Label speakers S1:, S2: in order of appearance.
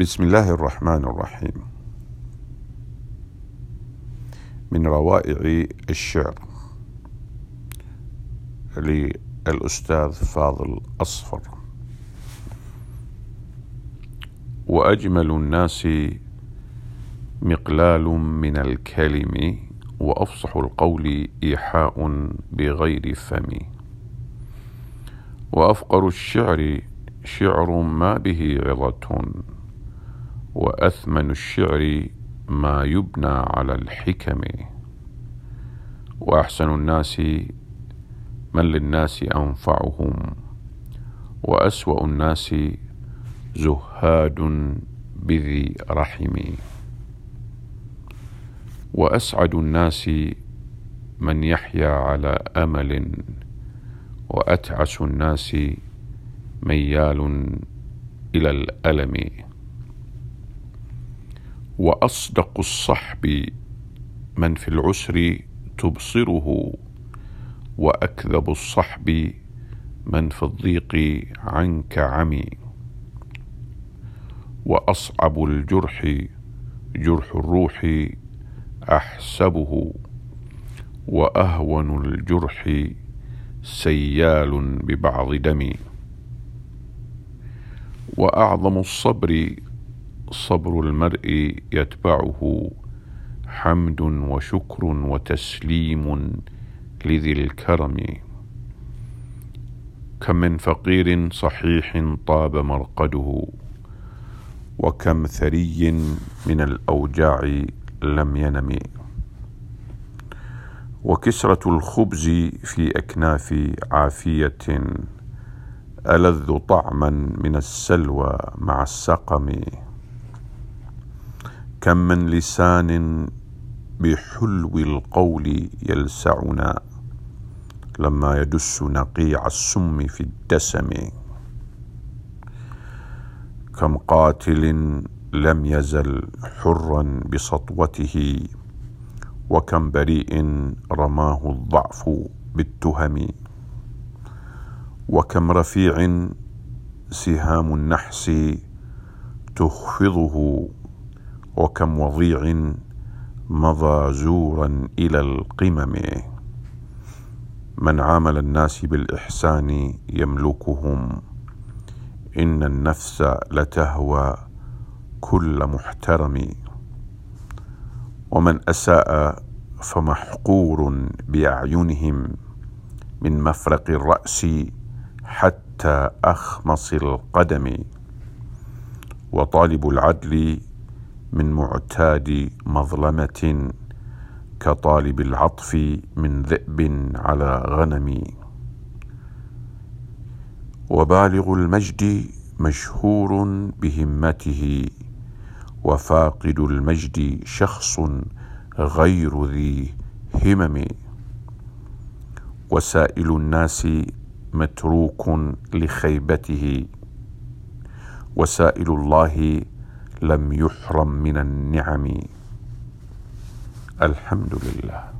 S1: بسم الله الرحمن الرحيم. من روائع الشعر للأستاذ فاضل أصفر. وأجمل الناس مقلال من الكلم وأفصح القول إيحاء بغير فم. وأفقر الشعر شعر ما به عظة. وأثمن الشعر ما يبنى على الحكم. وأحسن الناس من للناس أنفعهم وأسوأ الناس زهاد بذي رحم. وأسعد الناس من يحيا على أمل وأتعس الناس ميال إلى الألم. وأصدق الصحب من في العسر تبصره وأكذب الصحب من في الضيق عنك عمي. وأصعب الجرح جرح الروح أحسبه وأهون الجرح سيال ببعض دمي. وأعظم الصبر صبر المرء يتبعه حمد وشكر وتسليم لذي الكرم. كم من فقير صحيح طاب مرقده وكم ثري من الأوجاع لم ينم. وكسرة الخبز في أكناف عافية ألذ طعما من السلوى مع السقم. كم من لسان بحلو القول يلسعنا لما يدس نقيع السم في الدسم. كم قاتل لم يزل حرا بسطوته وكم بريء رماه الضعف بالتهم. وكم رفيع سهام النحس تخفضه وكم وضيع مضى زورا إلى القمم. من عامل الناس بالإحسان يملكهم. إن النفس لتهوى كل محترم. ومن أساء فمحقور بأعينهم. من مفرق الرأس حتى أخمص القدم. وطالب العدل من معتاد مظلمة كطالب العطف من ذئب على غنم. وبالغ المجد مشهور بهمته وفاقد المجد شخص غير ذي همم. وسائل الناس متروك لخيبته وسائل الله لم يحرم من النعم. الحمد لله.